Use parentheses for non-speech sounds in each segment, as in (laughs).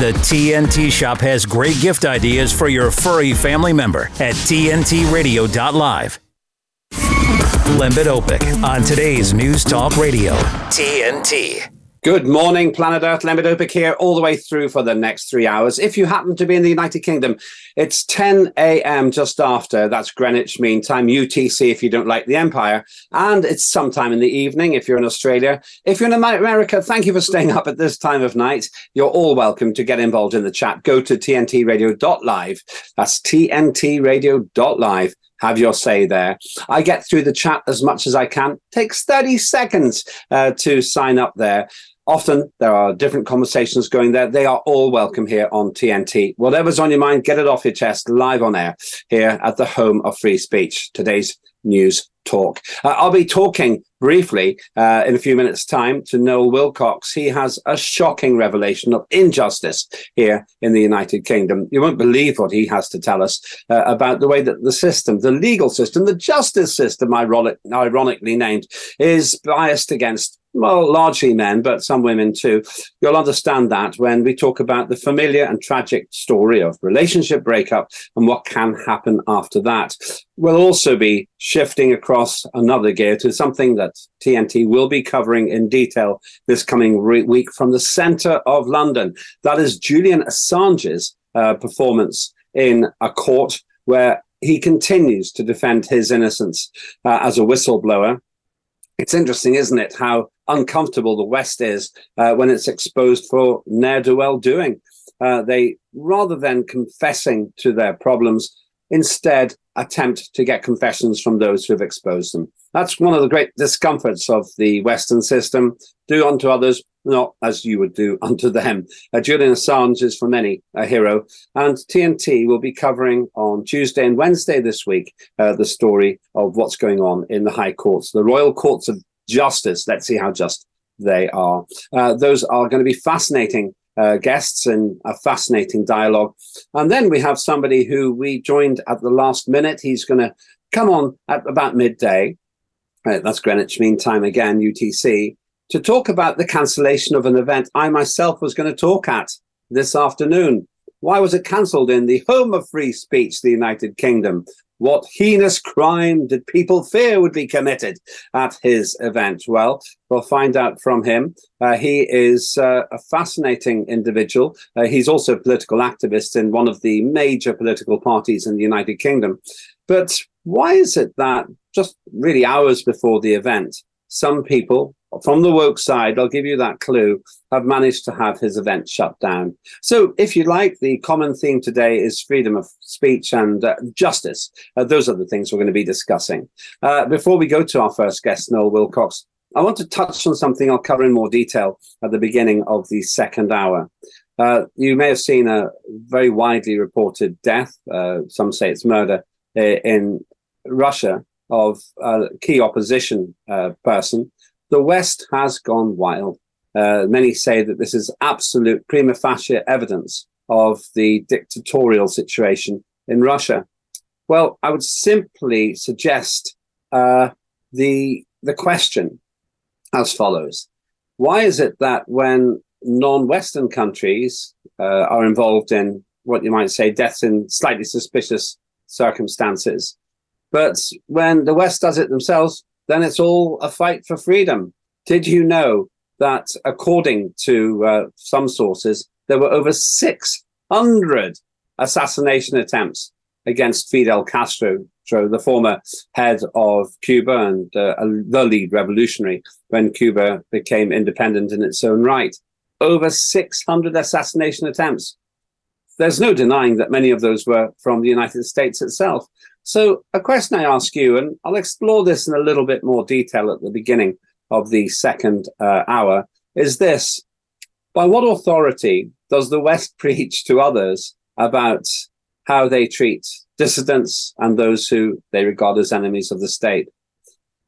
The TNT Shop has great gift ideas for your furry family member at TNTRadio.live. Lembit Öpik on today's News Talk Radio, TNT. Good morning, Planet Earth. Lembit Öpik here, all the way through for the next three hours. If you happen to be in the United Kingdom, it's 10 a.m. just after. That's Greenwich Mean Time, UTC if you don't like the Empire. And it's sometime in the evening if you're in Australia. If you're in America, thank you for staying up at this time of night. You're all welcome to get involved in the chat. Go to tntradio.live. That's tntradio.live have your say there. I get through the chat as much as I can. Takes 30 seconds uh, to sign up there. Often there are different conversations going there. They are all welcome here on TNT. Whatever's on your mind, get it off your chest live on air here at the home of free speech. Today's news talk. Uh, I'll be talking briefly uh, in a few minutes' time to Noel Willcox. He has a shocking revelation of injustice here in the United Kingdom. You won't believe what he has to tell us uh, about the way that the system, the legal system, the justice system, ironic, ironically named, is biased against well, largely men, but some women too. You'll understand that when we talk about the familiar and tragic story of relationship breakup and what can happen after that. We'll also be shifting across another gear to something that TNT will be covering in detail this coming re- week from the center of London. That is Julian Assange's uh, performance in a court where he continues to defend his innocence uh, as a whistleblower. It's interesting, isn't it, how uncomfortable the West is uh, when it's exposed for ne'er do well doing. Uh, they, rather than confessing to their problems, instead attempt to get confessions from those who have exposed them. That's one of the great discomforts of the Western system. Do unto others not as you would do (laughs) unto them. Uh, Julian Assange is for many a hero, and TNT will be covering on Tuesday and Wednesday this week uh, the story of what's going on in the High Courts, the Royal Courts of Justice. Let's see how just they are. Uh, those are going to be fascinating uh, guests and a fascinating dialogue. And then we have somebody who we joined at the last minute. He's going to come on at about midday. Uh, that's Greenwich Mean Time again, UTC, to talk about the cancellation of an event I myself was going to talk at this afternoon. Why was it cancelled in the home of free speech, the United Kingdom? What heinous crime did people fear would be committed at his event? Well, we'll find out from him. Uh, he is uh, a fascinating individual. Uh, he's also a political activist in one of the major political parties in the United Kingdom. But why is it that just really hours before the event, some people from the woke side, I'll give you that clue, have managed to have his event shut down. So, if you like, the common theme today is freedom of speech and uh, justice. Uh, those are the things we're going to be discussing. Uh, before we go to our first guest, Noel Willcox, I want to touch on something I'll cover in more detail at the beginning of the second hour. Uh, you may have seen a very widely reported death, uh, some say it's murder, uh, in Russia of a key opposition person the West has gone wild. Uh, many say that this is absolute prima facie evidence of the dictatorial situation in Russia. Well, I would simply suggest uh, the the question as follows: Why is it that when non-Western countries uh, are involved in what you might say deaths in slightly suspicious circumstances, but when the West does it themselves, then it's all a fight for freedom. Did you know that according to uh, some sources, there were over 600 assassination attempts against Fidel Castro, the former head of Cuba and uh, the lead revolutionary when Cuba became independent in its own right. Over 600 assassination attempts. There's no denying that many of those were from the United States itself. So, a question I ask you, and I'll explore this in a little bit more detail at the beginning of the second uh, hour, is this By what authority does the West (laughs) preach to others about how they treat dissidents and those who they regard as enemies of the state?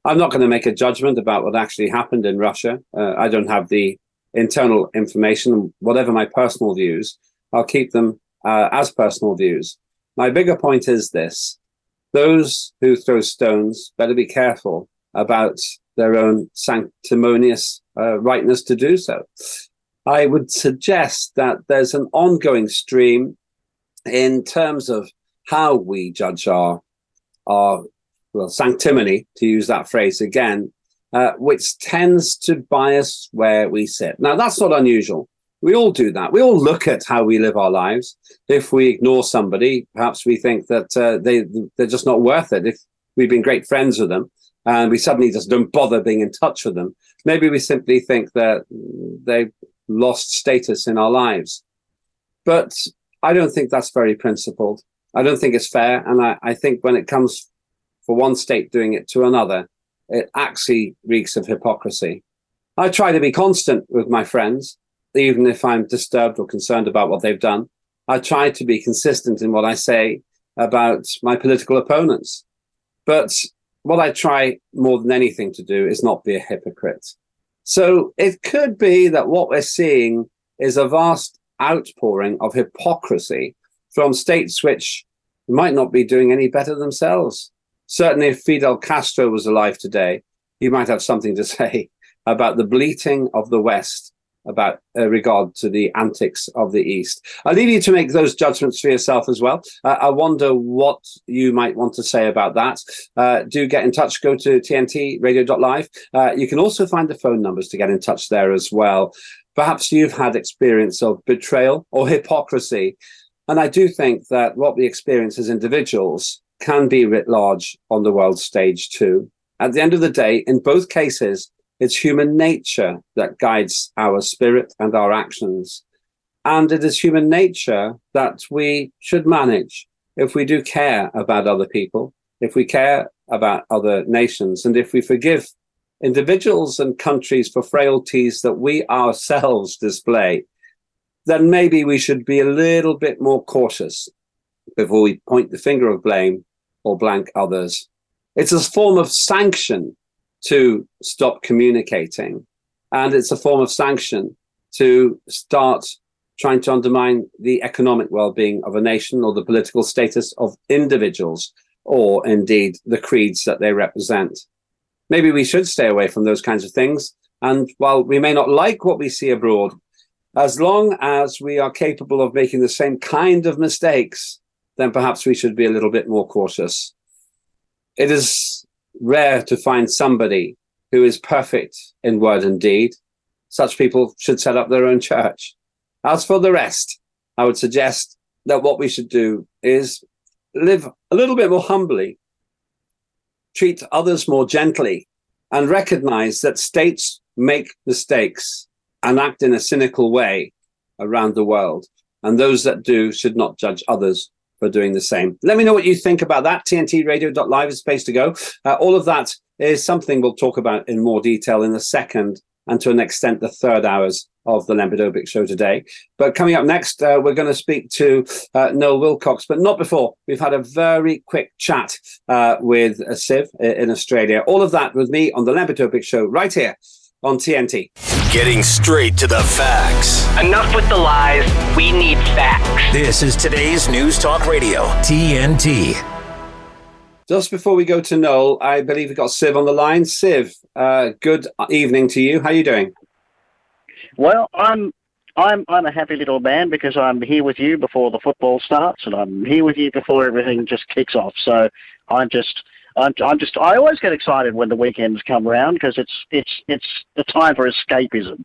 I'm not going to make a judgment about what actually happened in Russia. Uh, I don't have the internal information. Whatever my personal views, I'll keep them uh, as personal views. My bigger point is this those who throw stones better be careful about their own sanctimonious uh, rightness to do so. I would suggest that there's an ongoing stream in terms of how we judge our our well sanctimony, to use that phrase again, uh, which tends to bias where we sit. Now that's not unusual. We all do that. We all look at how we live our lives. If we ignore somebody, perhaps we think that uh, they they're just not worth it. If we've been great friends with them and we suddenly just don't bother being in touch with them, maybe we simply think that they've lost status in our lives. But I don't think that's very principled. I don't think it's fair. And I, I think when it comes for one state doing it to another, it actually reeks of hypocrisy. I try to be constant with my friends, even if I'm disturbed or concerned about what they've done. I try to be consistent in what I say about my political opponents. But what I try more than anything to do is not be a hypocrite. So it could be that what we're seeing is a vast outpouring of hypocrisy from states which might not be doing any better themselves. Certainly, if Fidel Castro was alive today, he might have something to (laughs) say about the bleating of the West about uh, regard to the antics of the East. I leave you to make those judgments for yourself as well. Uh, I wonder what you might want to say about that. Uh, do get in touch. Go to tntradio.live. Uh, you can also find the phone numbers to get in touch there as well. Perhaps you've had experience of betrayal or hypocrisy. And I do think that what we experience as individuals can be writ large on the world stage too. At the end of the day, in both cases, it's human nature that guides our spirit and our actions. And it is human nature that we should manage if we do care about other people, if we care about other nations, and if we forgive individuals and countries for frailties that we ourselves display, then maybe we should be a little bit more cautious before we point the finger of blame or blank others. It's a form of sanction to stop communicating. And it's a form of sanction to start trying to undermine the economic well being of a nation or the political status of individuals or indeed the creeds that they represent. Maybe we should stay away from those kinds of things. And while we may not like what we see abroad, as long as we are capable of making the same kind of mistakes, then perhaps we should be a little bit more cautious. It is rare to find somebody who is perfect in word and deed. Such people should set up their own church. As for the rest, I would suggest that what we should do is live a little bit more humbly, treat others more gently, and recognize that states make mistakes and act in a cynical way around the world. And those that do should not judge others for doing the same. Let me know what you think about that. TNTradio.live is space to go. Uh, all of that is something we'll talk about in more detail in the second and to an extent the third hours of the Lembit show today. But coming up next, uh, we're going to speak to uh, Noel Willcox, but not before. We've had a very quick chat uh, with uh, Siv in Australia. All of that with me on the Lembit show right here on TNT. Getting straight to the facts. Enough with the lies. We need facts. This is today's News Talk Radio, TNT. Just before we go to Noel, I believe we've got Siv on the line. Siv, uh, good evening to you. How are you doing? Well, I'm I'm I'm a happy little man because I'm here with you before the football starts, and I'm here with you before everything just kicks off. So I'm just I'm, I'm just I always get excited when the weekends come around because it's it's it's the time for escapism,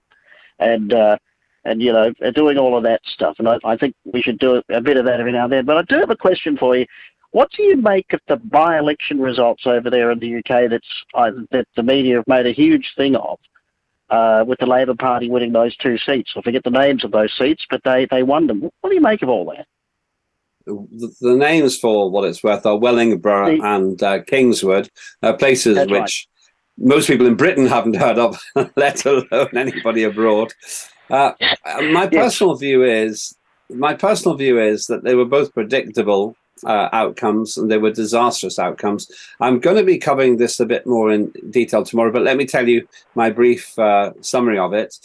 and uh, and you know doing all of that stuff. And I, I think we should do a bit of that every now and then. But I do have a question for you. What do you make of the by-election results over there in the UK that's uh, that the media have made a huge thing of? Uh, with the Labor Party winning those two seats. I forget the names of those seats, but they, they won them. What do you make of all that? The, the, names for what it's worth are Wellingborough and uh, Kingswood, uh, places That's which right. most people in Britain haven't (laughs) heard of, let alone anybody abroad. Uh, my personal yes. view is my personal view is that they were both predictable uh, outcomes and they were disastrous outcomes. I'm going to be covering this a bit more in detail tomorrow, but let me tell you my brief uh, summary of it.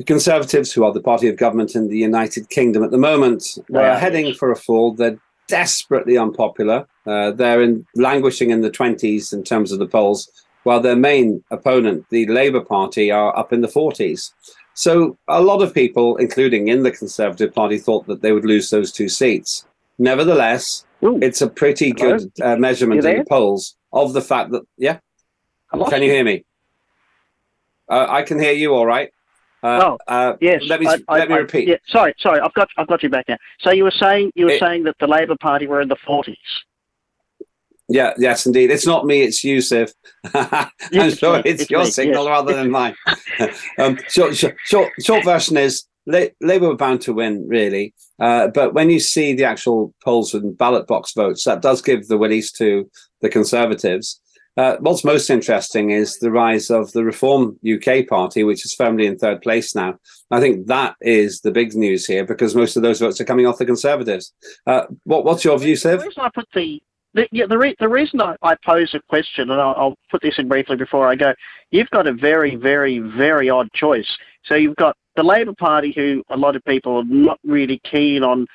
The Conservatives, who are the party of government in the United Kingdom at the moment, are heading for a fall. They're desperately unpopular. Uh, they're in, languishing in the 20s in terms of the polls, while their main opponent, the Labour Party, are up in the 40s. So a lot of people, including in the Conservative Party, thought that they would lose those two seats. Nevertheless, Ooh. it's a pretty Hello? good uh, measurement in the polls of the fact that, yeah. Can you hear me? Uh, I can hear you all right. Uh, oh, uh, yes. Let me I, let me repeat. yeah, sorry, sorry. I've got I've got you back now. So you were saying you were it, saying that the Labor Party were in the forties. Yeah, yes, indeed. It's not me, it's you, Siv. (laughs) I'm sure it's, it's your me, signal yes. rather than mine. (laughs) (laughs) um, short, short, short, short version is Labour were bound to win, really. Uh, but when you see the actual polls and ballot box votes, that does give the willies to the Conservatives. Uh, what's most interesting is the rise of the Reform UK party, which is firmly in third place now. I think that is the big news here because most of those votes are coming off the Conservatives. Uh, what, what's your view, Siv? The reason I put the the, yeah, the, re- the reason I, I pose a question, and I'll, I'll put this in briefly before I go, you've got a very, very, very odd choice. So you've got the Labor Party, who a lot of people are not really keen on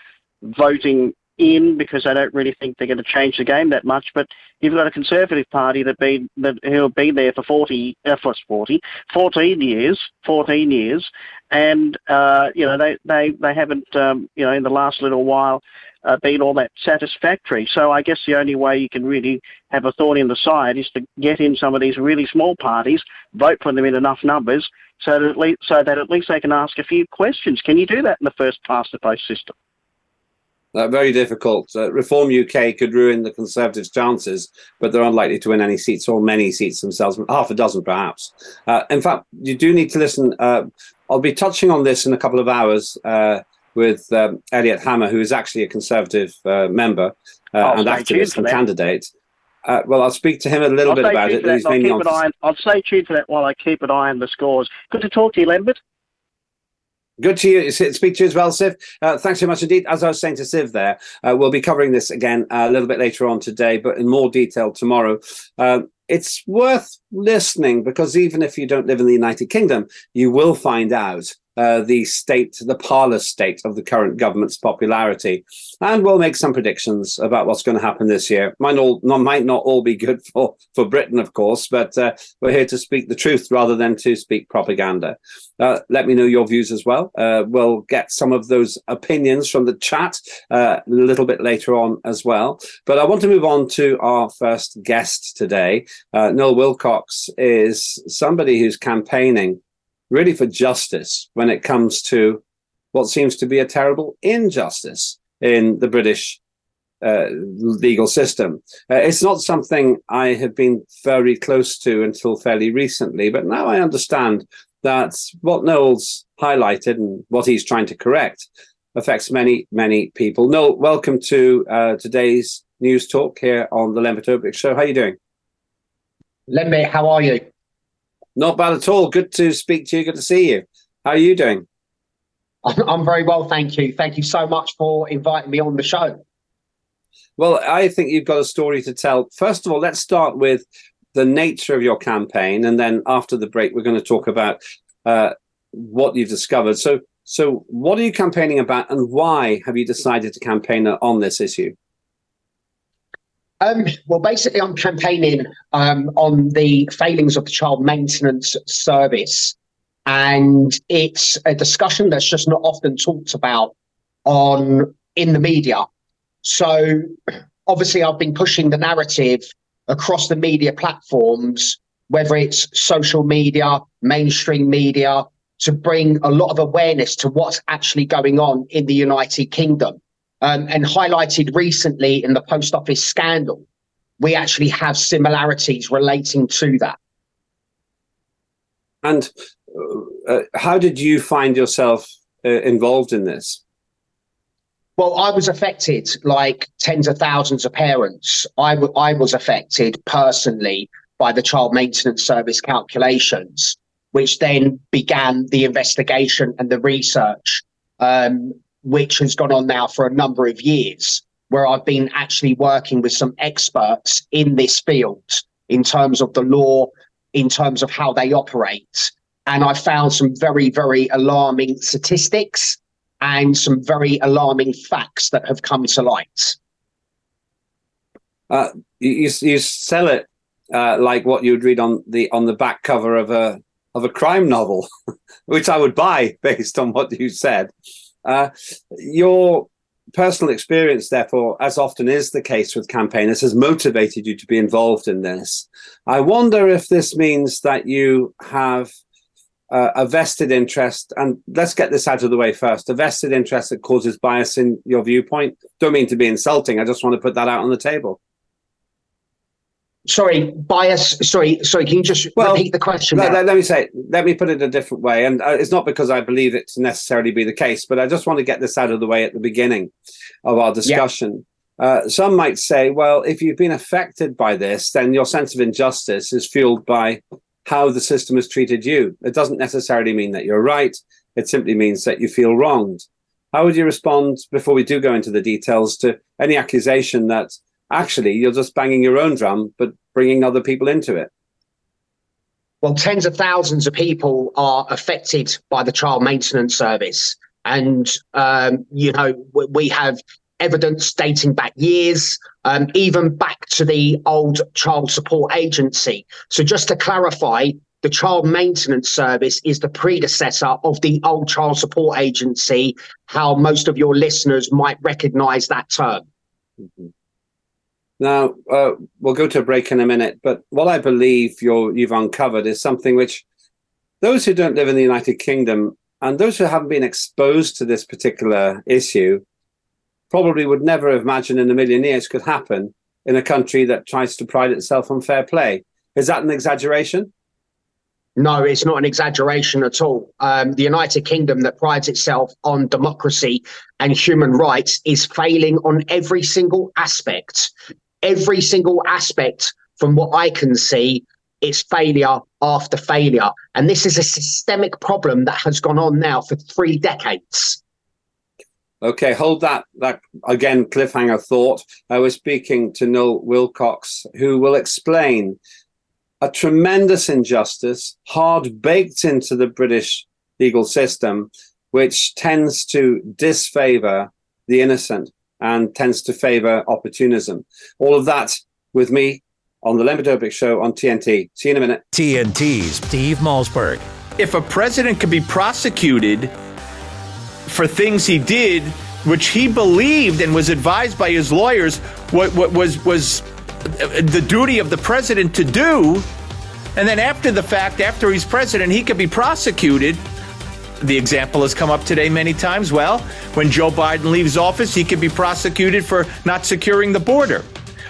voting in because they don't really think they're going to change the game that much. But you've got a Conservative Party that been that who'll be there for 40, uh, for 40, 14 years, 14 years, and uh, you know they they they haven't um, you know in the last little while uh, been all that satisfactory. So I guess the only way you can really have a thought in the side is to get in some of these really small parties, vote for them in enough numbers, so that at least, so that at least they can ask a few questions. Can you do that in the first past the post system? Uh, very difficult. Uh, Reform UK could ruin the Conservatives' chances, but they're unlikely to win any seats or many seats themselves, half a dozen perhaps. Uh, in fact, you do need to listen. Uh, I'll be touching on this in a couple of hours uh, with um, Elliot Hammer, who is actually a Conservative uh, member uh, and activist and candidate. Uh, well, I'll speak to him a little I'll bit about it. I'll, keep an eye on, I'll stay tuned for that while I keep an eye on the scores. Good to talk to you, Lambert. Good to you. Speak to you as well, Siv. Uh, thanks so much indeed. As I was saying to Siv there, uh, we'll be covering this again a little bit later on today, but in more detail tomorrow. Uh, it's worth listening because even if you don't live in the United Kingdom, you will find out uh, the state, the parlous state of the current government's popularity. And we'll make some predictions about what's going to happen this year. Might, all, not, might not all be good (laughs) for, for Britain, of course, but uh, we're here to speak the truth rather than to speak propaganda. Uh, let me know your views as well. Uh, we'll get some of those opinions from the chat uh, a little bit later on as well. But I want to move on to our first guest today. Noel Willcox is somebody who's campaigning really for justice when it comes to what seems to be a terrible injustice in the British uh, legal system. Uh, it's not something I have been very close to until fairly recently, but now I understand that what Noel's highlighted and what he's trying to correct affects many, many people. Noel, welcome to uh, today's news talk here on the Lembit Öpik Show. How are you doing? Lembit, how are you? Not bad at all. Good to speak to you. Good to see you. How are you doing? I'm very well, thank you. Thank you so much for inviting me on the show. Well, I think you've got a story to tell. First of all, let's start with the nature of your campaign, and then after the break, we're going to talk about uh, what you've discovered. So, so what are you campaigning about, and why have you decided to campaign on this issue? Um, well, basically, I'm campaigning um, on the failings of the child maintenance service, and it's a discussion that's just not often talked about on in the media. So, obviously, I've been pushing the narrative across the media platforms, whether it's social media, mainstream media, to bring a lot of awareness to what's actually going on in the United Kingdom um, and highlighted recently in the post office scandal, we actually have similarities relating to that. And uh, uh, how did you find yourself uh, involved in this? Well, I was affected like tens of thousands of parents. I, w- I was affected personally by the child maintenance service calculations, which then began the investigation and the research um, which has gone on now for a number of years, where I've been actually working with some experts in this field in terms of the law, in terms of how they operate. And I found some very, very alarming statistics and some very alarming facts that have come to light. Uh, you, you sell it uh, like what you would read on the on the back cover of a of a crime novel, (laughs) which I would buy based on what you said. Uh, your personal experience, therefore, as often is the case with campaigners, has motivated you to be involved in this. I wonder if this means that you have uh, a vested interest, and let's get this out of the way first a vested interest that causes bias in your viewpoint. Don't mean to be insulting, I just want to put that out on the table sorry, bias. Sorry, sorry. Can you just well, repeat the question? Let, let, me say. Let me put it a different way, and uh, it's not because I believe it to necessarily be the case, but I just want to get this out of the way at the beginning of our discussion. Yeah. Uh, some might say, well, if you've been affected by this, then your sense of injustice is fueled by how the system has treated you. It doesn't necessarily mean that you're right. It simply means that you feel wronged. How would you respond before we do go into the details to any accusation that actually you're just banging your own drum, but bringing other people into it. Well, tens of thousands of people are affected by the child maintenance service. And, um, you know, we have evidence dating back years, um, even back to the old child support agency. So, just to clarify, the child maintenance service is the predecessor of the old child support agency, how most of your listeners might recognize that term. Mm-hmm. Now, uh, we'll go to a break in a minute, but what I believe you have uncovered is something which those who don't live in the United Kingdom and those who haven't been exposed to this particular issue probably would never have imagined in a million years could happen in a country that tries to pride itself on fair play. Is that an exaggeration? No, it's not an exaggeration at all. Um, the United Kingdom, that prides itself on democracy and human rights, is failing on every single aspect every single aspect, from what I can see, it's failure after failure. And this is a systemic problem that has gone on now for three decades. Okay, hold that that again cliffhanger thought. I was speaking to Noel Willcox, who will explain a tremendous injustice hard baked into the British legal system, which tends to disfavor the innocent and tends to favor opportunism. All of that with me on the Lembit Öpik Show on TNT. See you in a minute. TNT's Steve Malzberg. If a president could be prosecuted for things he did, which he believed and was advised by his lawyers, what, what was was uh, the duty of the president to do, and then after the fact, after he's president, he could be prosecuted the example has come up today many times. Well, when Joe Biden leaves office, he could be prosecuted for not securing the border.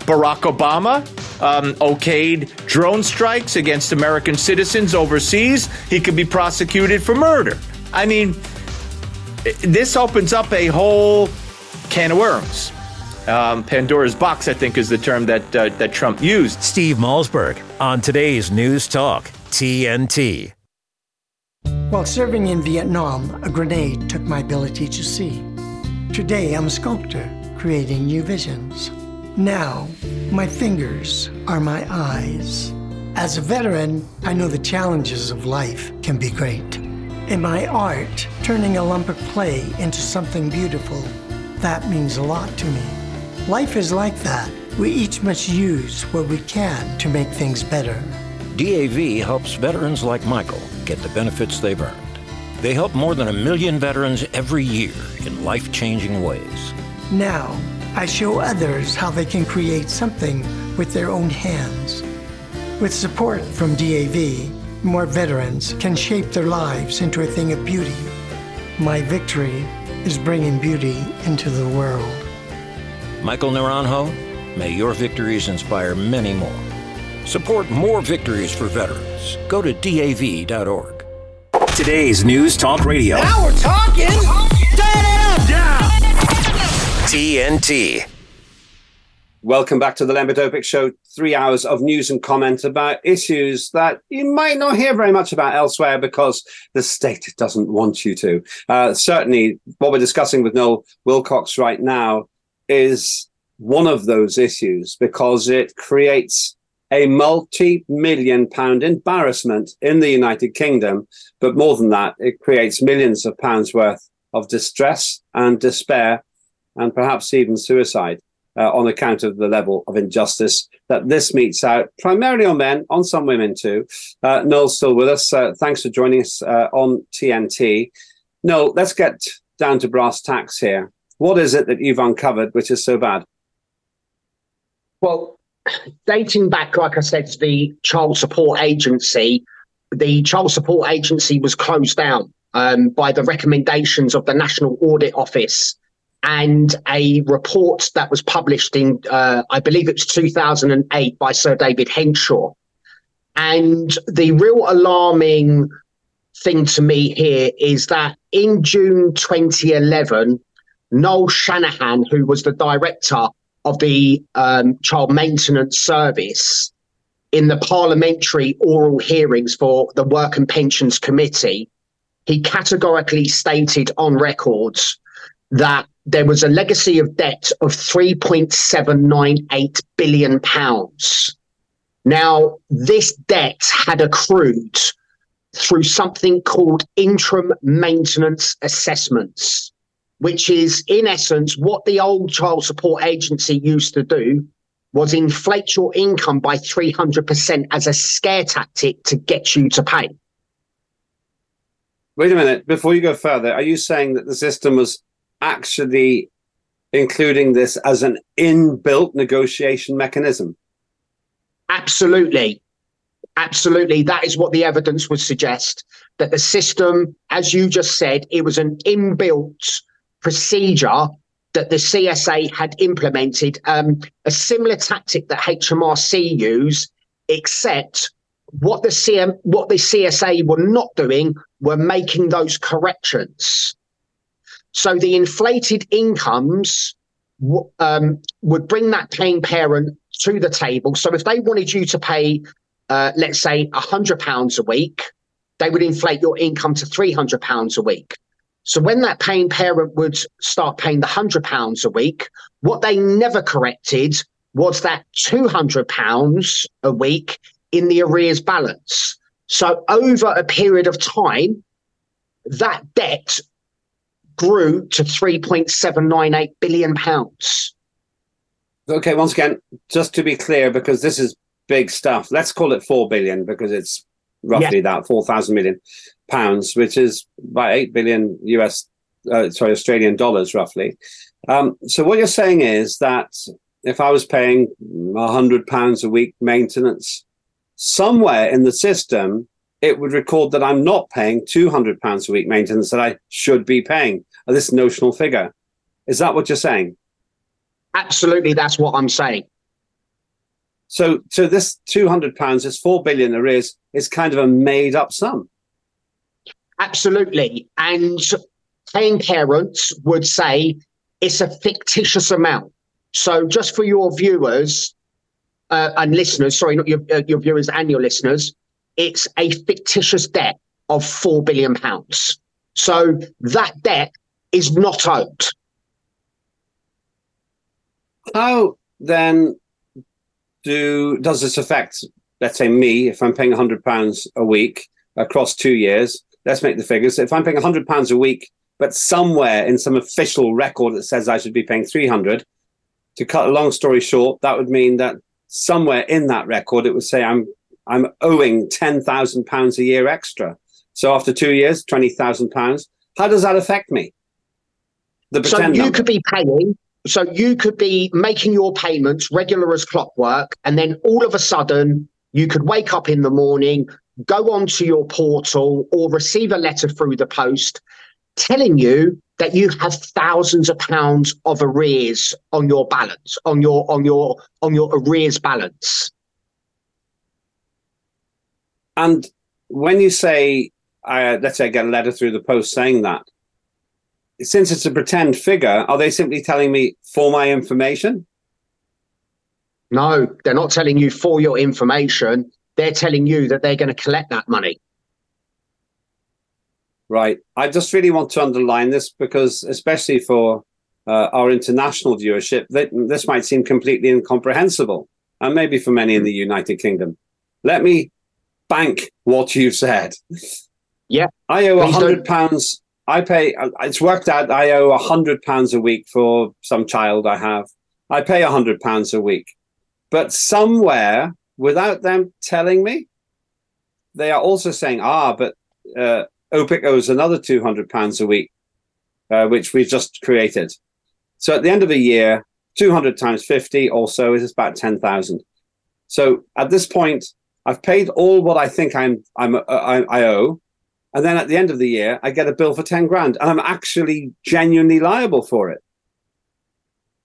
Barack Obama um, okayed drone strikes against American citizens overseas. He could be prosecuted for murder. I mean, this opens up a whole can of worms. Um, Pandora's box, I think, is the term that uh, that Trump used. Steve Malzberg on today's News Talk TNT. While serving in Vietnam, a grenade took my ability to see. Today, I'm a sculptor, creating new visions. Now, my fingers are my eyes. As a veteran, I know the challenges of life can be great. In my art, turning a lump of clay into something beautiful, that means a lot to me. Life is like that. We each must use what we can to make things better. DAV helps veterans like Michael get the benefits they've earned. They help more than a million veterans every year in life changing ways. Now, I show others how they can create something with their own hands. With support from DAV, more veterans can shape their lives into a thing of beauty. My victory is bringing beauty into the world. Michael Naranjo, may your victories inspire many more. Support more victories for veterans. Go to DAV.org. Today's News Talk Radio. Now we're talking. Yeah. TNT. Welcome back to the Lembit Show. Three hours of news and comment about issues that you might not hear very much about elsewhere because the state doesn't want you to. Uh, certainly, what we're discussing with Noel Willcox right now is one of those issues because it creates a multi million pound embarrassment in the United Kingdom. But more than that, it creates millions of pounds worth of distress and despair and perhaps even suicide. uh, on account of the level of injustice that this metes out, primarily on men, on some women too. Uh, Noel's still with us. Uh, thanks for joining us uh, on TNT. Noel, let's get down to brass tacks here. What is it that you've uncovered which is so bad? Well, dating back, like I said, to the Child Support Agency, the Child Support Agency was closed down um, by the recommendations of the National Audit Office and a report that was published in, uh, I believe it was 2008 by Sir David Henshaw. And the real alarming thing to me here is that in June 2011, Noel Shanahan, who was the director of the um, Child Maintenance Service, in the parliamentary oral hearings for the Work and Pensions Committee, he categorically stated on records that there was a legacy of debt of 3.798 billion pounds. Now, this debt had accrued through something called interim maintenance assessments, which is in essence what the old child support agency used to do was inflate your income by 300% as a scare tactic to get you to pay. Wait a minute. Before you go further, are you saying that the system was actually including this as an inbuilt negotiation mechanism? Absolutely. Absolutely. That is what the evidence would suggest. That the system, as you just said, it was an inbuilt procedure that the CSA had implemented, um, a similar tactic that HMRC use, except what the CM, what the CSA were not doing were making those corrections. So the inflated incomes um, would bring that paying parent to the table. So if they wanted you to pay, uh, let's say, £100 a week, they would inflate your income to £300 a week. So when that paying parent would start paying the £100 a week, what they never corrected was that £200 a week in the arrears balance. So over a period of time, that debt grew to 3.798 billion pounds. Okay, once again, just to be clear, because this is big stuff, let's call it 4 billion because it's roughly yeah. that 4,000 million pounds, which is about 8 billion US, uh, sorry, Australian dollars roughly. Um, so what you're saying is that if I was paying 100 pounds a week maintenance, somewhere in the system, it would record that I'm not paying £200 a week maintenance that I should be paying, this notional figure. Is that what you're saying? Absolutely, that's what I'm saying. So, so this £200, this 4 billion arrears, is kind of a made up sum. Absolutely. And paying parents would say it's a fictitious amount. So, just for your viewers uh, and listeners, sorry, not your, uh, your viewers and your listeners, it's a fictitious debt of four billion pounds. So that debt is not owed. How then do does this affect, let's say, me if I'm paying hundred pounds a week across two years? Let's make the figures. If I'm paying hundred pounds a week, but somewhere in some official record that says I should be paying three hundred, to cut a long story short, that would mean that somewhere in that record it would say I'm I'm owing ten thousand pounds a year extra. So after two years, twenty thousand pounds. How does that affect me? The so you number. could be paying. So you could be making your payments regular as clockwork, and then all of a sudden you could wake up in the morning, go onto your portal, or receive a letter through the post telling you that you have thousands of pounds of arrears on your balance on your on your on your arrears balance. And when you say, uh, let's say I get a letter through the post saying that, since it's a pretend figure, are they simply telling me for my information? No, they're not telling you for your information. They're telling you that they're going to collect that money. Right. I just really want to underline this because, especially for uh, our international viewership, that this might seem completely incomprehensible, and maybe for many in the United Kingdom. Let me bank what you've said. Yeah. I owe a hundred pounds. I pay. It's worked out. I owe a hundred pounds a week for some child I have. I pay a hundred pounds a week, but somewhere without them telling me, they are also saying, ah, but uh, Öpik owes another two hundred pounds a week, uh, which we've just created. So at the end of the year, two hundred times fifty also is about ten thousand. So at this point, I've paid all what I think I'm I'm uh, I, I owe, and then at the end of the year, I get a bill for ten grand, and I'm actually genuinely liable for it.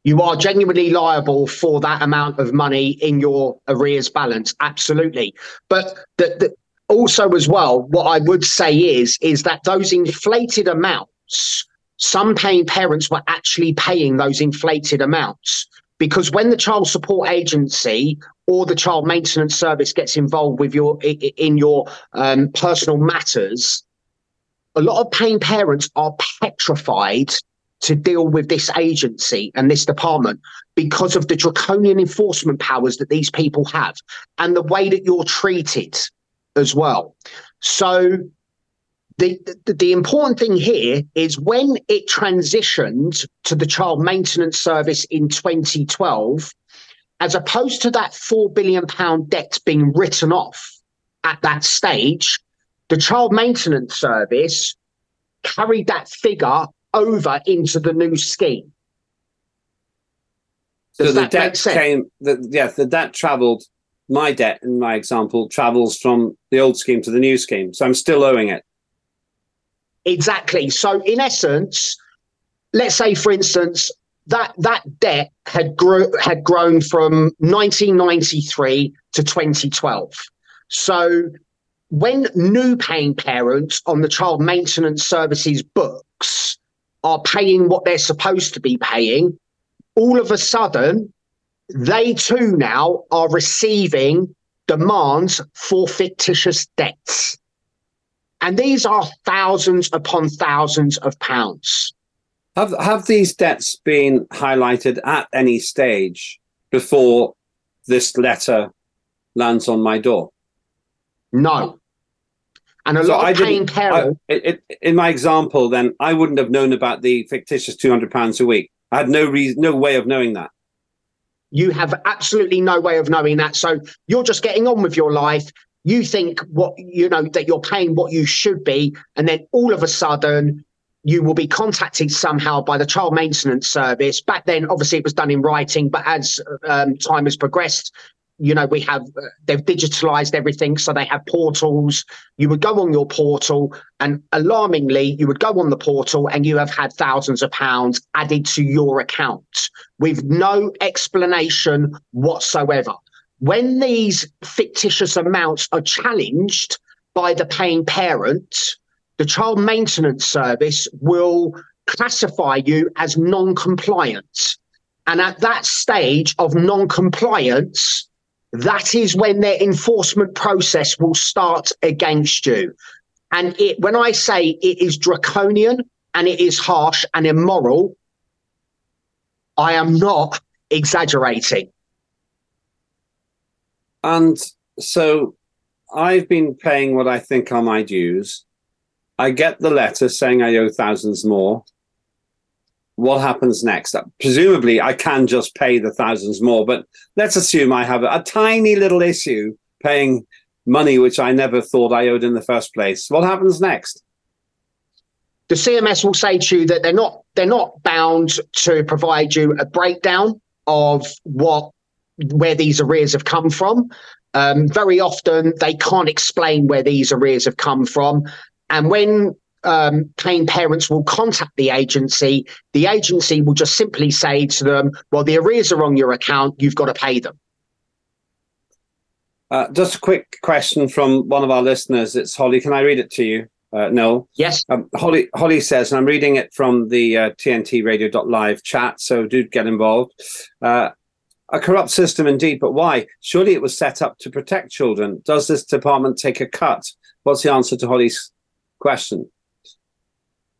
You are genuinely liable for that amount of money in your arrears balance absolutely. But the, the, also as well what i would say is is that those inflated amounts some paying parents were actually paying those inflated amounts. Because when the child support agency or the child maintenance service gets involved with your in your um, personal matters a lot of paying parents are petrified to deal with this agency and this department because of the draconian enforcement powers that these people have and the way that you're treated as well. So the, the, the important thing here is when it transitioned to the child maintenance service in 2012, as opposed to that four billion pound debt being written off at that stage, the child maintenance service carried that figure over into the new scheme. Does so the debt came, the, yes, the debt travelled. My debt, in my example, travels from the old scheme to the new scheme. So I'm still owing it. Exactly. So in essence, let's say, for instance, that that debt had grew had grown from 1993 to 2012. So when new paying parents on the child maintenance services books are paying what they're supposed to be paying, all of a sudden, they too now are receiving demands for fictitious debts. And these are thousands upon thousands of pounds. Have, have these debts been highlighted at any stage before this letter lands on my door? No. And a so lot of paying parents. in my example, then I wouldn't have known about the fictitious two hundred pounds a week. I had no reason, no way of knowing that. You have absolutely no way of knowing that. So you're just getting on with your life. You think what you know that you're paying what you should be, and then all of a sudden you will be contacted somehow by the child maintenance service. Back then, obviously, it was done in writing, but as um, time has progressed, you know, we have, uh, they've digitalized everything. So they have portals. You would go on your portal, and alarmingly, you would go on the portal and you have had thousands of pounds added to your account with no explanation whatsoever. When these fictitious amounts are challenged by the paying parent, the child maintenance service will classify you as non compliant. And at that stage of non compliance, that is when their enforcement process will start against you. And it, when I say it is draconian and it is harsh and immoral, I am not exaggerating. And so I've been paying what I think are my dues. I get the letter saying I owe thousands more what happens next? Presumably, I can just pay the thousands more, but let's assume I have a, a tiny little issue paying money which I never thought I owed in the first place. What happens next? The CMS will say to you that they're not they're not bound to provide you a breakdown of what where these arrears have come from. Um, very often, they can't explain where these arrears have come from. And when um, paying parents will contact the agency. The agency will just simply say to them, "Well, the arrears are on your account. You've got to pay them." Uh, just a quick question from one of our listeners. It's Holly. Can I read it to you? Uh, no. Yes. Um, Holly. Holly says, and I'm reading it from the uh, TNT Radio.live chat. So do get involved. Uh, a corrupt system indeed, but why? Surely it was set up to protect children. Does this department take a cut? What's the answer to Holly's question?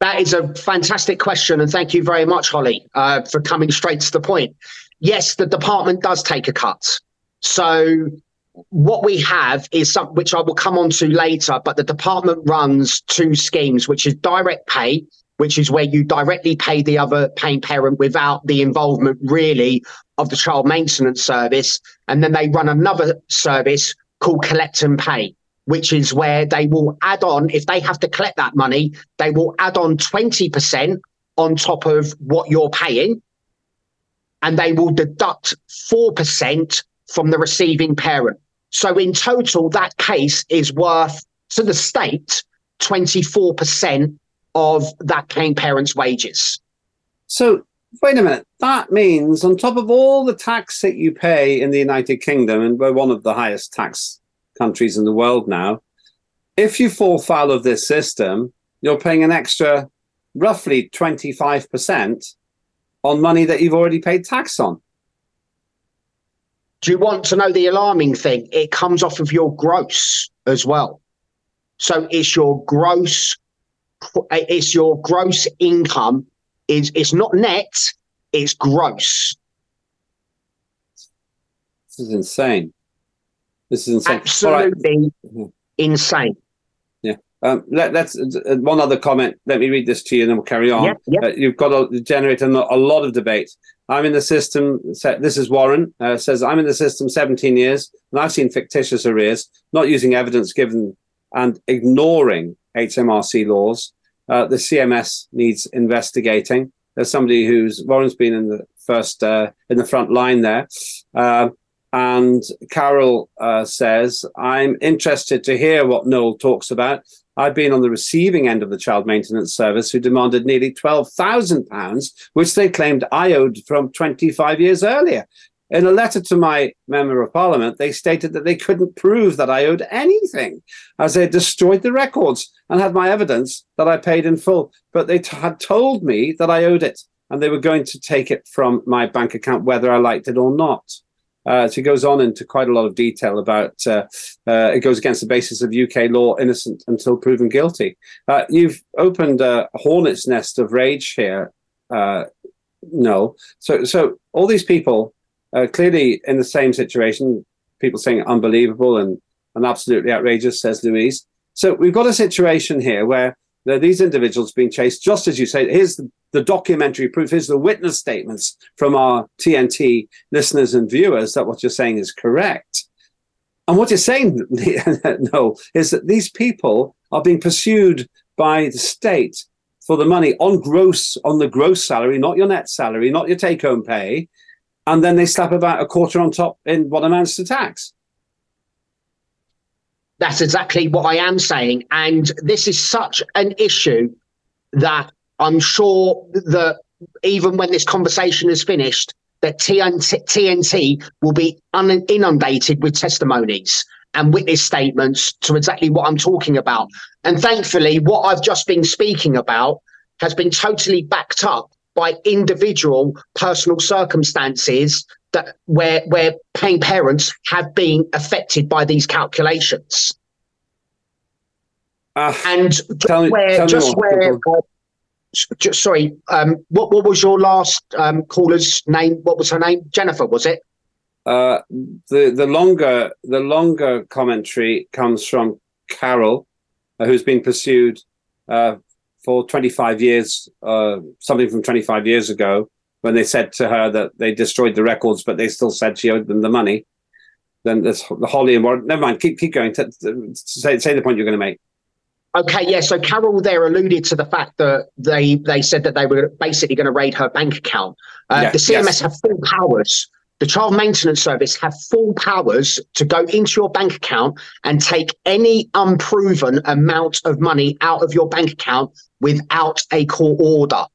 That is a fantastic question, and thank you very much, Holly, uh, for coming straight to the point. Yes, the department does take a cut. So what we have is something which I will come on to later, but the department runs two schemes, which is direct pay, which is where you directly pay the other paying parent without the involvement really of the child maintenance service. And then they run another service called collect and pay, which is where they will add on, if they have to collect that money, they will add on 20% on top of what you're paying. And they will deduct 4% from the receiving parent. So in total, that case is worth to the state 24% of that paying parent's wages. So wait a minute. That means on top of all the tax that you pay in the United Kingdom, and we're one of the highest tax countries in the world now, if you fall foul of this system, you're paying an extra roughly 25% on money that you've already paid tax on. Do you want to know the alarming thing? It comes off of your gross as well. So it's your gross, it's your gross income. Is it's not net, it's gross. This is insane. This is insane. Absolutely right. insane. Yeah. Um, let, us uh, one other comment. Let me read this to you, and then we'll carry on. Yep. Uh, you've got to generate a, a lot of debate. I'm in the system. This is Warren uh, says I'm in the system 17 years, and I've seen fictitious arrears, not using evidence given and ignoring HMRC laws. Uh, the CMS needs investigating. There's somebody who's Warren's been in the first uh, in the front line there. Uh, and Carol uh, says, I'm interested to hear what Noel talks about. I've been on the receiving end of the child maintenance service who demanded nearly £12,000, which they claimed I owed from 25 years earlier. In a letter to my member of parliament, they stated that they couldn't prove that I owed anything, as they destroyed the records and had my evidence that I paid in full. But they t- had told me that I owed it, and they were going to take it from my bank account whether I liked it or not. Uh, she goes on into quite a lot of detail about uh, uh, it goes against the basis of UK law, innocent until proven guilty. Uh, you've opened a hornet's nest of rage here. Uh, no, so so all these people clearly in the same situation. People saying unbelievable and and absolutely outrageous, says Louise. So we've got a situation here where these individuals being chased, just as you say. Here's the, the documentary proof, here's the witness statements from our TNT listeners and viewers that what you're saying is correct. And what you're saying, (laughs) Noel, is that these people are being pursued by the state for the money on gross, on the gross salary, not your net salary, not your take home pay. And then they slap about a quarter on top in what amounts to tax. That's exactly what I am saying. And this is such an issue that I'm sure that even when this conversation is finished, that TNT, TNT will be un- inundated with testimonies and witness statements to exactly what I'm talking about. And thankfully, what I've just been speaking about has been totally backed up by individual personal circumstances that where where paying parents have been affected by these calculations. Uh, and me, where, just where uh, just, sorry, um, what what was your last um, caller's name? What was her name? Jennifer, was it? Uh, the the longer the longer commentary comes from Carol, uh, who's been pursued uh, for 25 years, uh, something from 25 years ago, when they said to her that they destroyed the records, but they still said she owed them the money. Then there's the Holly and Warren. Never mind. Keep keep going. To, say say the point you're going to make. Okay, yeah. So Carol there alluded to the fact that they they said that they were basically going to raid her bank account. Uh, yeah, the CMS yes. have full powers. The Child Maintenance Service have full powers to go into your bank account and take any unproven amount of money out of your bank account without a court order.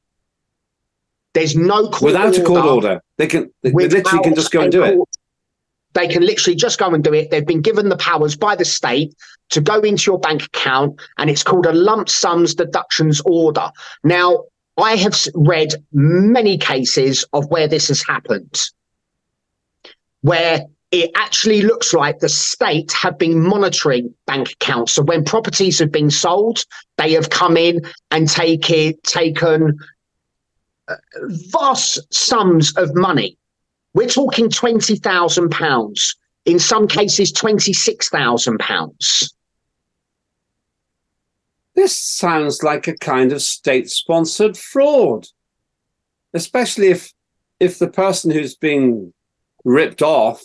There's no court without order. a court order. They can they literally can just go and do it. They can literally just go and do it. They've been given the powers by the state to go into your bank account, and it's called a lump sums deductions order. Now, I have read many cases of where this has happened, where it actually looks like the state have been monitoring bank accounts. So when properties have been sold, they have come in and take it, taken uh, vast sums of money. We're talking twenty thousand pounds. In some cases, twenty six thousand pounds this sounds like a kind of state-sponsored fraud, especially if if the person who's been ripped off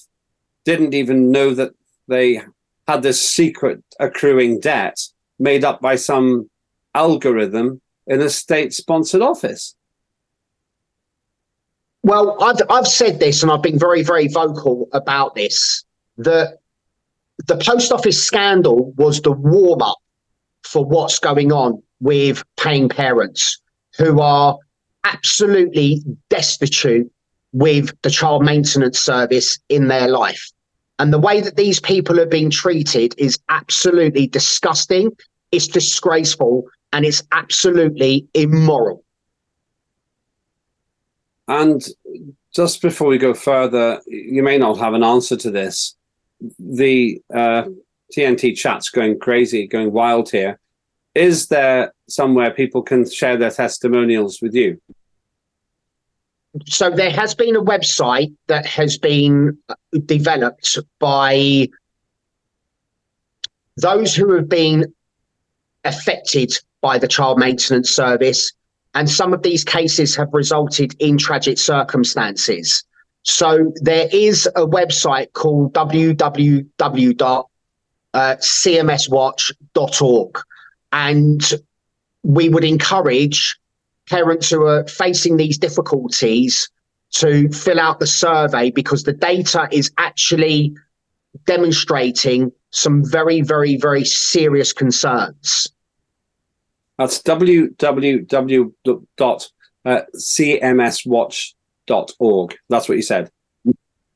didn't even know that they had this secret accruing debt made up by some algorithm in a state-sponsored office. Well, I've I've said this, and I've been very very vocal about this. That the post office scandal was the warm up for what's going on with paying parents who are absolutely destitute with the child maintenance service in their life. And the way that these people are being treated is absolutely disgusting, it's disgraceful, and it's absolutely immoral. And just before we go further, you may not have an answer to this. The uh, TNT chat's going crazy, going wild here. Is there somewhere people can share their testimonials with you? So there has been a website that has been developed by those who have been affected by the child maintenance service and some of these cases have resulted in tragic circumstances. So there is a website called www.cmswatch.org. Uh, and we would encourage parents who are facing these difficulties to fill out the survey because the data is actually demonstrating some very, very, very serious concerns. That's www.cmswatch.org. That's what you said.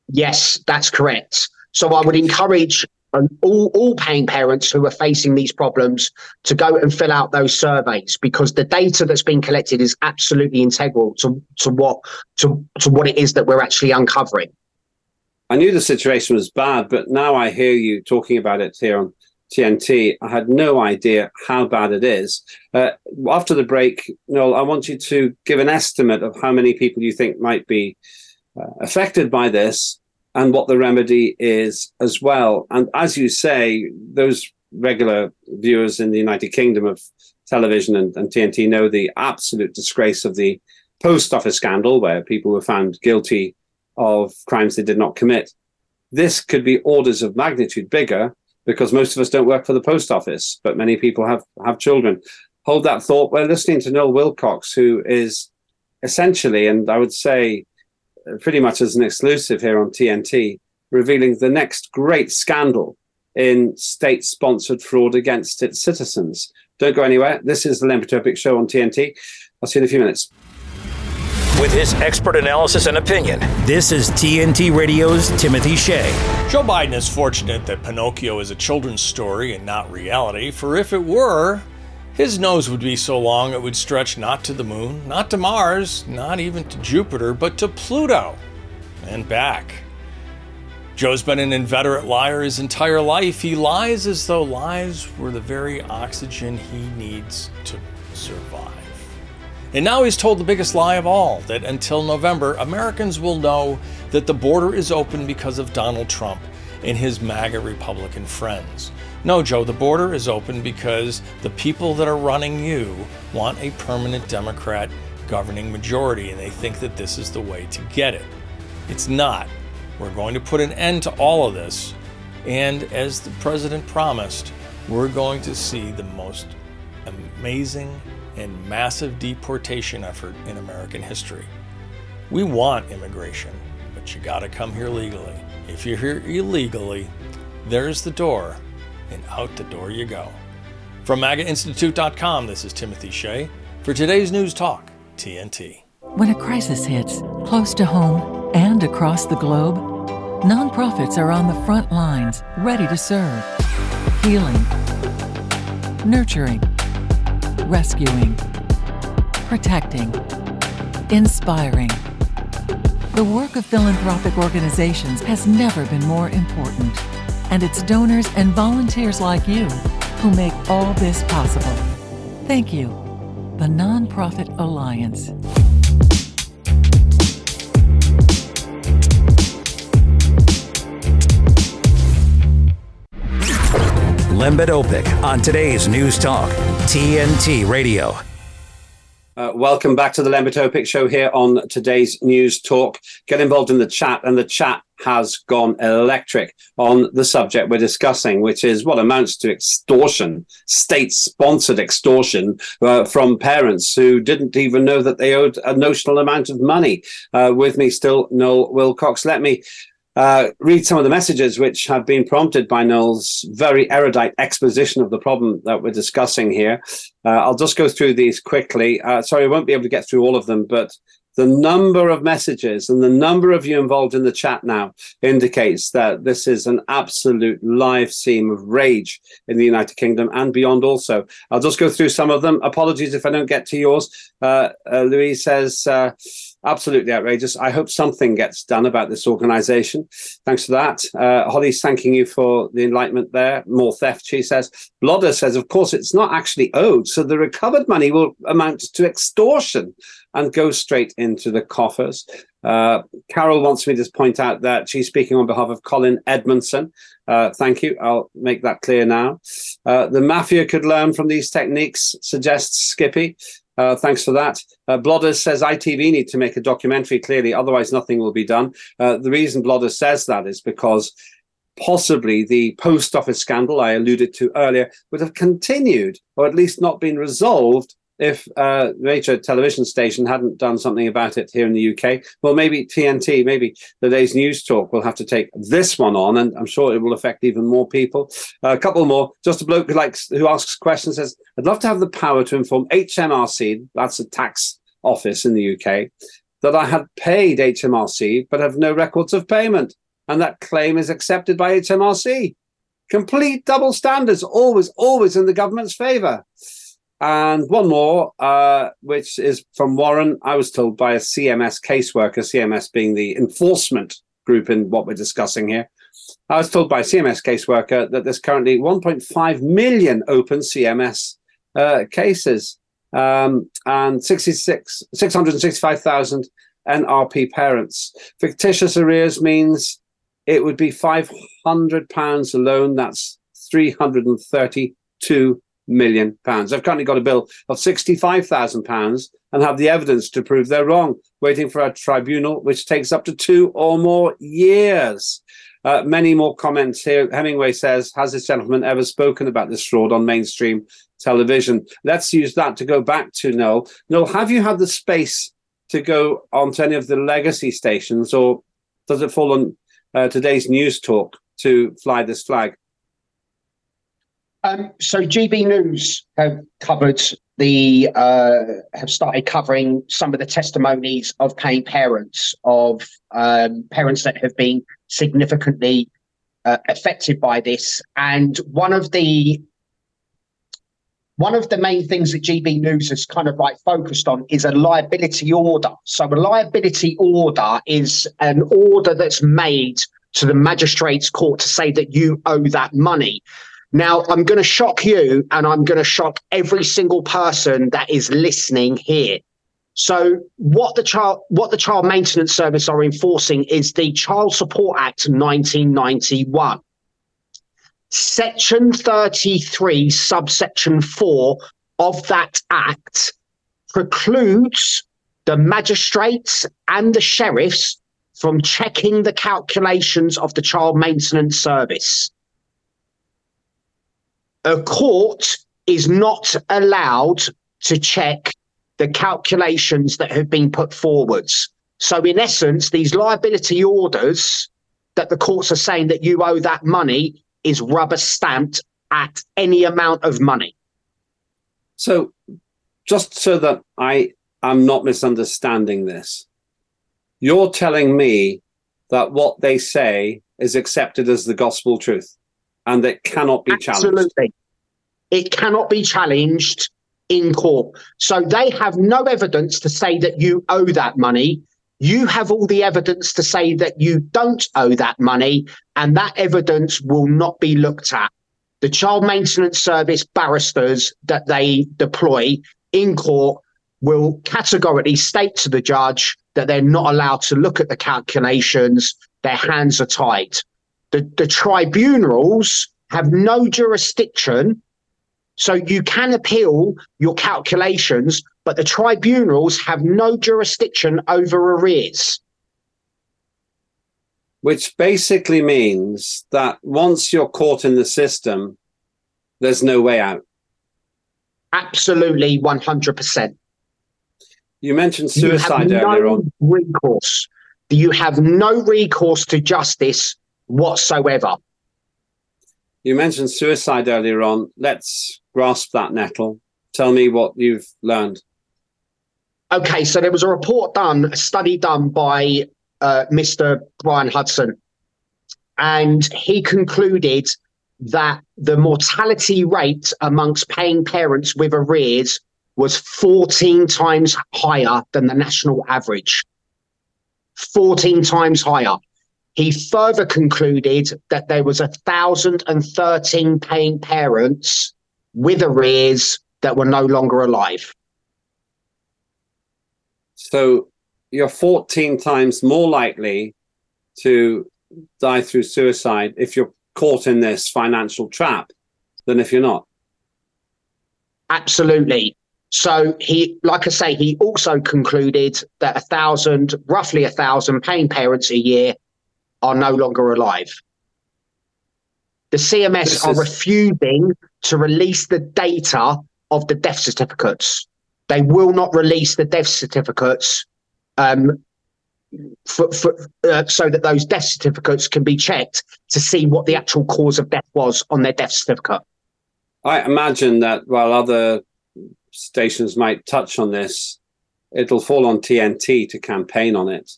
Yes, that's correct. So I would encourage um, all, all paying parents who are facing these problems to go and fill out those surveys because the data that's been collected is absolutely integral to, to what to, to what it is that we're actually uncovering. I knew the situation was bad, but now I hear you talking about it here on TNT. I had no idea how bad it is. Uh, after the break, Noel, I want you to give an estimate of how many people you think might be uh, affected by this and what the remedy is as well. And as you say, those regular viewers in the United Kingdom of television and, and TNT know the absolute disgrace of the post office scandal, where people were found guilty of crimes they did not commit. This could be orders of magnitude bigger because most of us don't work for the post office, but many people have have children. Hold that thought. We're listening to Noel Willcox, who is essentially, and I would say uh, pretty much as an exclusive here on TNT, revealing the next great scandal in state sponsored fraud against its citizens. Don't go anywhere. This is the Lembit Öpik Show on TNT. I'll see you in a few minutes. With his expert analysis and opinion, this is TNT Radio's Timothy Shea. Joe Biden is fortunate that Pinocchio is a children's story and not reality, for if it were, his nose would be so long it would stretch not to the moon, not to Mars, not even to Jupiter, but to Pluto and back. Joe's been an inveterate liar his entire life. He lies as though lies were the very oxygen he needs to survive. And now he's told the biggest lie of all that until November, Americans will know that the border is open because of Donald Trump and his MAGA Republican friends. No, Joe, the border is open because the people that are running you want a permanent Democrat governing majority and they think that this is the way to get it. It's not. We're going to put an end to all of this. And as the president promised, we're going to see the most amazing and massive deportation effort in American history. We want immigration, but you got to come here legally. If you're here illegally, there's the door, and out the door you go. From MAGAInstitute.com, this is Timothy Shea for today's News Talk, TNT. When a crisis hits, close to home and across the globe, nonprofits are on the front lines, ready to serve, healing, nurturing, rescuing, protecting, inspiring. The work of philanthropic organizations has never been more important, and it's donors and volunteers like you who make all this possible. Thank you. The Nonprofit Alliance. Lembit Öpik on today's News Talk, TNT Radio. Uh, welcome back to the Lembit Öpik show here on today's News Talk. Get involved in the chat, and the chat has gone electric on the subject we're discussing, which is what amounts to extortion, state sponsored extortion uh, from parents who didn't even know that they owed a notional amount of money. Uh, with me still, Noel Willcox. Let me uh, read some of the messages which have been prompted by Noel's very erudite exposition of the problem that we're discussing here. Uh, I'll just go through these quickly. Uh, sorry, I won't be able to get through all of them, but the number of messages and the number of you involved in the chat now indicates that this is an absolute live scene of rage in the United Kingdom and beyond also. I'll just go through some of them. Apologies if I don't get to yours. Uh, uh, Louise says, uh, absolutely outrageous. I hope something gets done about this organisation. Thanks for that. Uh, Holly's thanking you for the enlightenment there. More theft, she says. Blodder says, of course, it's not actually owed, so the recovered money will amount to extortion and go straight into the coffers. Uh, Carol wants me to point out that she's speaking on behalf of Colin Edmondson. Uh, thank you. I'll make that clear now. Uh, the mafia could learn from these techniques, suggests Skippy. Uh, thanks for that. Uh, Blodders says ITV need to make a documentary clearly, otherwise nothing will be done. Uh, the reason Blodders says that is because possibly the post office scandal I alluded to earlier would have continued or at least not been resolved if uh, television station hadn't done something about it here in the UK. Well, maybe TNT, maybe the day's news talk will have to take this one on, and I'm sure it will affect even more people. Uh, a couple more. Just a bloke who likes who asks questions says, "I'd love to have the power to inform HMRC, that's a tax office in the UK, that I had paid HMRC but have no records of payment, and that claim is accepted by HMRC." Complete double standards, always, always in the government's favour. And one more, uh, which is from Warren. I was told by a CMS caseworker, CMS being the enforcement group in what we're discussing here. I was told by a CMS caseworker that there's currently 1.5 million open CMS uh, cases um, and 66, 665,000 NRP parents. Fictitious arrears means it would be 500 pounds alone. That's 332 million pounds. I've currently got a bill of sixty-five thousand pounds and have the evidence to prove they're wrong, waiting for a tribunal, which takes up to two or more years. Uh, many more comments here. Hemingway says, "Has this gentleman ever spoken about this fraud on mainstream television?" Let's use that to go back to Noel. Noel, have you had the space to go onto any of the legacy stations, or does it fall on uh, today's news talk to fly this flag? Um, so GB News have covered the uh, have started covering some of the testimonies of paying parents of um, parents that have been significantly uh, affected by this, and one of the one of the main things that GB News has kind of like focused on is a liability order. So a liability order is an order that's made to the magistrate's court to say that you owe that money. Now, I'm going to shock you and I'm going to shock every single person that is listening here. So what the child what the child maintenance service are enforcing is the Child Support Act 1991. Section 33 subsection 4 of that act precludes the magistrates and the sheriffs from checking the calculations of the child maintenance service a court is not allowed to check the calculations that have been put forwards. So, in essence, these liability orders that the courts are saying that you owe that money is rubber stamped at any amount of money. So, just so that I am not misunderstanding this, you're telling me that what they say is accepted as the gospel truth and it cannot be challenged. Absolutely. It cannot be challenged in court. So they have no evidence to say that you owe that money. You have all the evidence to say that you don't owe that money, and that evidence will not be looked at. The child maintenance service barristers that they deploy in court will categorically state to the judge that they're not allowed to look at the calculations, their hands are tied the, the tribunals have no jurisdiction. So you can appeal your calculations, but the tribunals have no jurisdiction over arrears. Which basically means that once you're caught in the system, there's no way out. Absolutely, 100%. You mentioned suicide you have earlier no on. recourse. You have no recourse to justice whatsoever. You mentioned suicide earlier on. Let's grasp that nettle. Tell me what you've learned. Okay, so there was a report done, a study done by uh, Mr. Brian Hudson, and he concluded that the mortality rate amongst paying parents with arrears was 14 times higher than the national average. 14 times higher. He further concluded that there was 1,013 paying parents with arrears that were no longer alive. So you're 14 times more likely to die through suicide if you're caught in this financial trap than if you're not. Absolutely. So he, like I say, he also concluded that a thousand, roughly a thousand paying parents a year are Noel longer alive. The CMS This are is- refusing to release the data of the death certificates. They will not release the death certificates um, for, for, uh, so that those death certificates can be checked to see what the actual cause of death was on their death certificate. I imagine that while other stations might touch on this, it'll fall on TNT to campaign on it.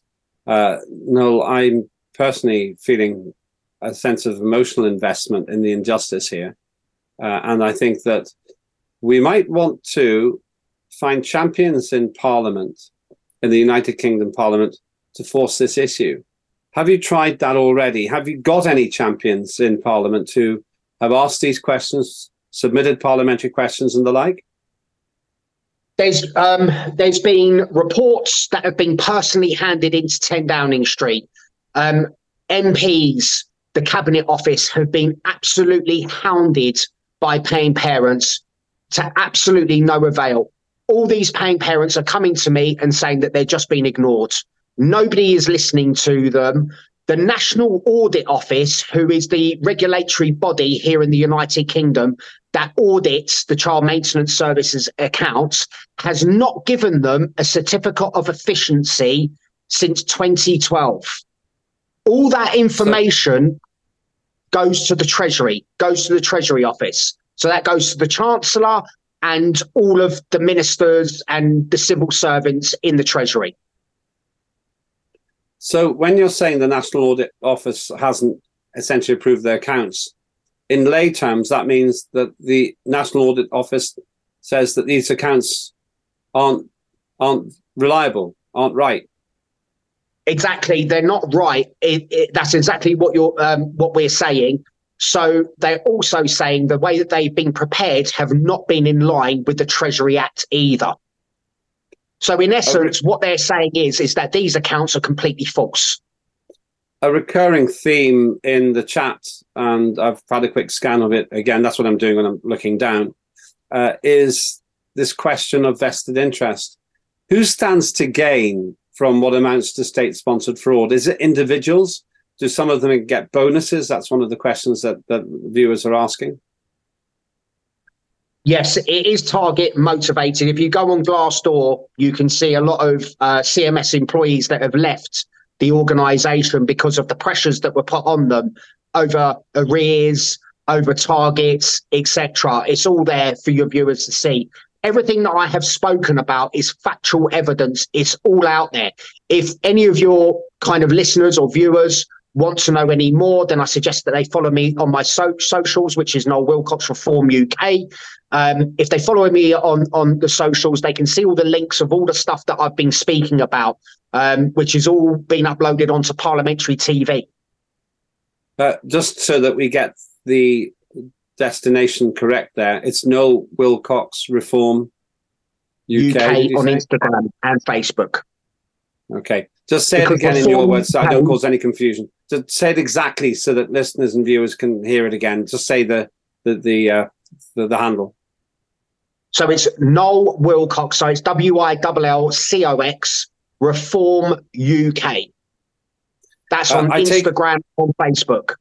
Uh, no, I'm personally feeling a sense of emotional investment in the injustice here. Uh, and I think that we might want to find champions in Parliament, in the United Kingdom Parliament, to force this issue. Have you tried that already? Have you got any champions in Parliament who have asked these questions, submitted parliamentary questions, and the like? There's um, there's been reports that have been personally handed into 10 Downing Street. Um, MPs, the Cabinet Office, have been absolutely hounded by paying parents to absolutely no avail. All these paying parents are coming to me and saying that they're just being ignored. Nobody is listening to them. The National Audit Office, who is the regulatory body here in the United Kingdom that audits the child maintenance services accounts, has not given them a certificate of efficiency since 2012. All that information goes to the Treasury, goes to the Treasury Office. So that goes to the Chancellor and all of the ministers and the civil servants in the Treasury. So when you're saying the National Audit Office hasn't essentially approved their accounts, in lay terms, that means that the National Audit Office says that these accounts aren't aren't reliable, aren't right. Exactly, they're not right. It, it, that's exactly what you're um, what we're saying. So they're also saying the way that they've been prepared have not been in line with the Treasury Act either. So in essence, what they're saying is is that these accounts are completely false. A recurring theme in the chat, and I've had a quick scan of it again. That's what I'm doing when I'm looking down. Uh, is this question of vested interest? Who stands to gain from what amounts to state-sponsored fraud? Is it individuals? Do some of them get bonuses? That's one of the questions that, that viewers are asking. Yes, it is target motivated. If you go on Glassdoor, you can see a lot of uh, CMS employees that have left the organisation because of the pressures that were put on them over arrears, over targets, etc. It's all there for your viewers to see. Everything that I have spoken about is factual evidence. It's all out there. If any of your kind of listeners or viewers want to know any more, then I suggest that they follow me on my so- socials, which is Noel Willcox Reform UK. Um, if they follow me on on the socials, they can see all the links of all the stuff that I've been speaking about, um, which is all been uploaded onto Parliamentary TV. Uh, just so that we get the destination correct there, it's Noel Willcox Reform UK, UK on? Instagram and Facebook. Okay. Just say because it again in your words so I don't cause any confusion. Just say it exactly so that listeners and viewers can hear it again. Just say the the the uh, the, the handle. So it's Noel Willcox. So it's W I L L C O X Reform UK. That's uh, on Instagram, take, on Facebook.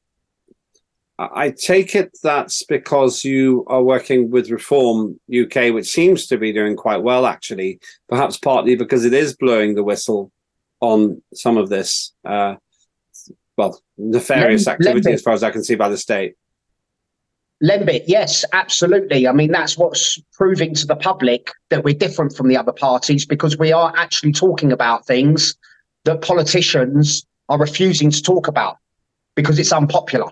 I take it that's because you are working with Reform UK, which seems to be doing quite well, actually. Perhaps partly because it is blowing the whistle on some of this, uh, well, nefarious activity, as far as I can see, by the state. Lembit, yes, absolutely. I mean, that's what's proving to the public that we're different from the other parties because we are actually talking about things that politicians are refusing to talk about because it's unpopular.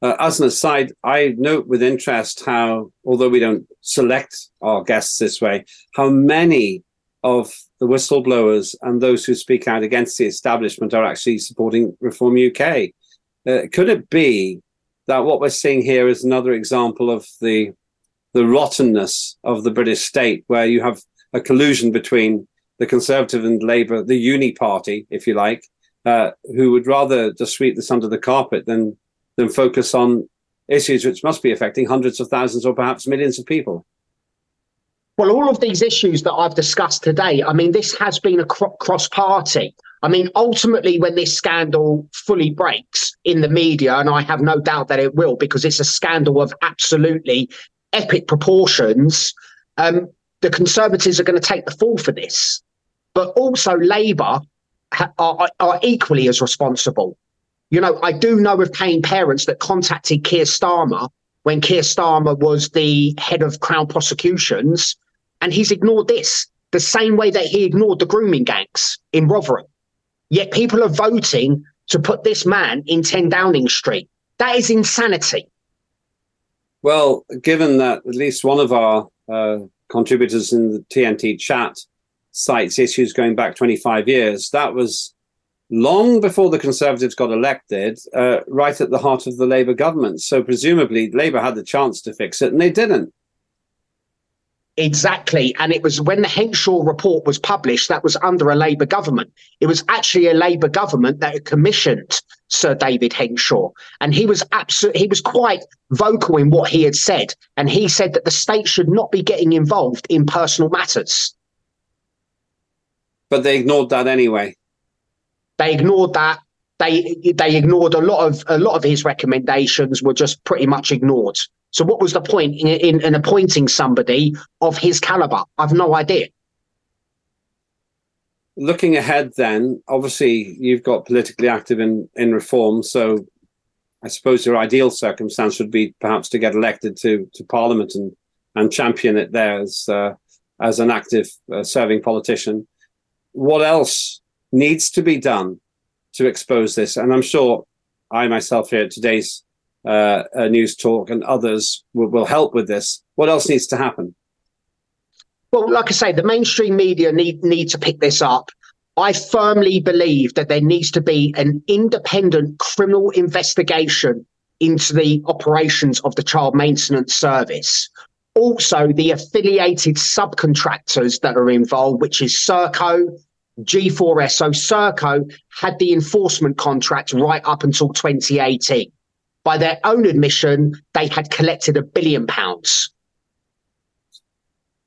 Uh, as an aside, I note with interest how, although we don't select our guests this way, how many of the whistleblowers and those who speak out against the establishment are actually supporting Reform UK. Uh, could it be that what we're seeing here is another example of the the rottenness of the British state, where you have a collusion between the Conservative and Labour, the uni party, if you like, uh, who would rather just sweep this under the carpet than than focus on issues which must be affecting hundreds of thousands or perhaps millions of people. Well, all of these issues that I've discussed today, I mean, this has been a cross party. I mean, ultimately, when this scandal fully breaks in the media, and I have no doubt that it will, because it's a scandal of absolutely epic proportions, um, the Conservatives are going to take the fall for this. But also, Labour ha- are, are equally as responsible. You know, I do know of paying parents that contacted Keir Starmer when Keir Starmer was the head of Crown prosecutions, and he's ignored this the same way that he ignored the grooming gangs in Rotherham. Yet people are voting to put this man in 10 Downing Street. That is insanity. Well, given that at least one of our uh, contributors in the TNT chat cites issues going back 25 years, that was long before the Conservatives got elected, uh, right at the heart of the Labour government. So presumably Labour had the chance to fix it and they didn't. Exactly. And it was when the Henshaw report was published, that was under a Labour government. It was actually a Labour government that commissioned Sir David Henshaw. And he was absolutely, he was quite vocal in what he had said. And he said that the state should not be getting involved in personal matters. But they ignored that anyway. They ignored that. They they ignored a lot of a lot of his recommendations were just pretty much ignored. So what was the point in, in, in appointing somebody of his caliber? I've no idea. Looking ahead, then, obviously you've got politically active in, in reform. So I suppose your ideal circumstance would be perhaps to get elected to, to Parliament and, and champion it there as, uh, as an active uh, serving politician. What else needs to be done to expose this? And I'm sure I myself here at today's uh, Newstalk and others will, will help with this. What else needs to happen? Well, like I say, the mainstream media need need to pick this up. I firmly believe that there needs to be an independent criminal investigation into the operations of the child maintenance service. Also, the affiliated subcontractors that are involved, which is Serco, G4S. So Serco had the enforcement contract right up until 2018 by their own admission, they had collected a billion pounds.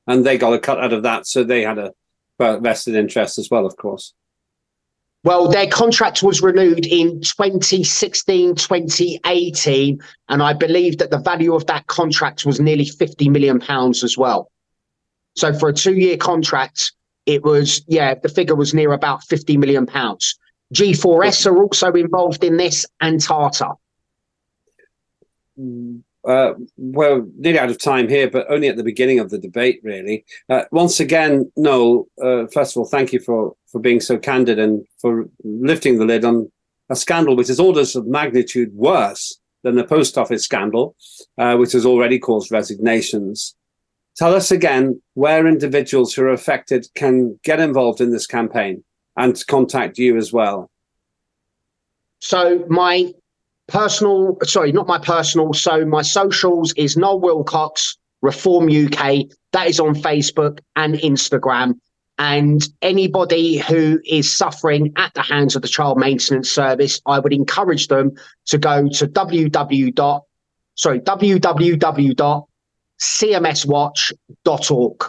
And they got a cut out of that, so they had a vested interest as well, of course. Well, their contract was renewed in 2016, 2018, and I believe that the value of that contract was nearly 50 million pounds as well. So for a two-year contract, it was yeah, the figure was near about 50 million pounds. G4S are also involved in this and Tata. Uh, we're nearly out of time here, but only at the beginning of the debate, really. Uh, once again, Noel, uh, first of all, thank you for, for being so candid and for lifting the lid on a scandal which is orders of magnitude worse than the post office scandal, uh, which has already caused resignations. Tell us again where individuals who are affected can get involved in this campaign and contact you as well. So, my personal, sorry, not my personal. So my socials is Noel Willcox, Reform UK. That is on Facebook and Instagram. And anybody who is suffering at the hands of the Child Maintenance Service, I would encourage them to go to www. Sorry, www.cmswatch.org.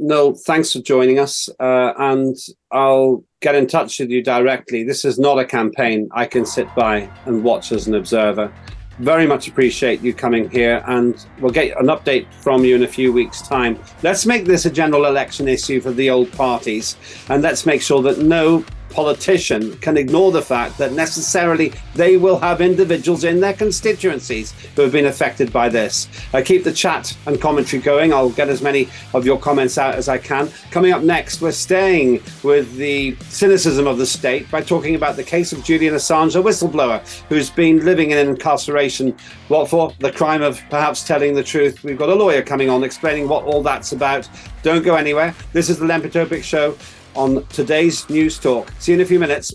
No, thanks for joining us. Uh, and I'll get in touch with you directly. This is not a campaign I can sit by and watch as an observer. Very much appreciate you coming here, and we'll get an update from you in a few weeks' time. Let's make this a general election issue for the old parties, and let's make sure that no politician can ignore the fact that necessarily they will have individuals in their constituencies who have been affected by this. I keep the chat and commentary going. I'll get as many of your comments out as I can. Coming up next, we're staying with the cynicism of the state by talking about the case of Julian Assange, a whistleblower who's been living in incarceration. What for? The crime of perhaps telling the truth. We've got a lawyer coming on explaining what all that's about. Don't go anywhere. This is the Lembit Öpik Show on today's News Talk. See you in a few minutes.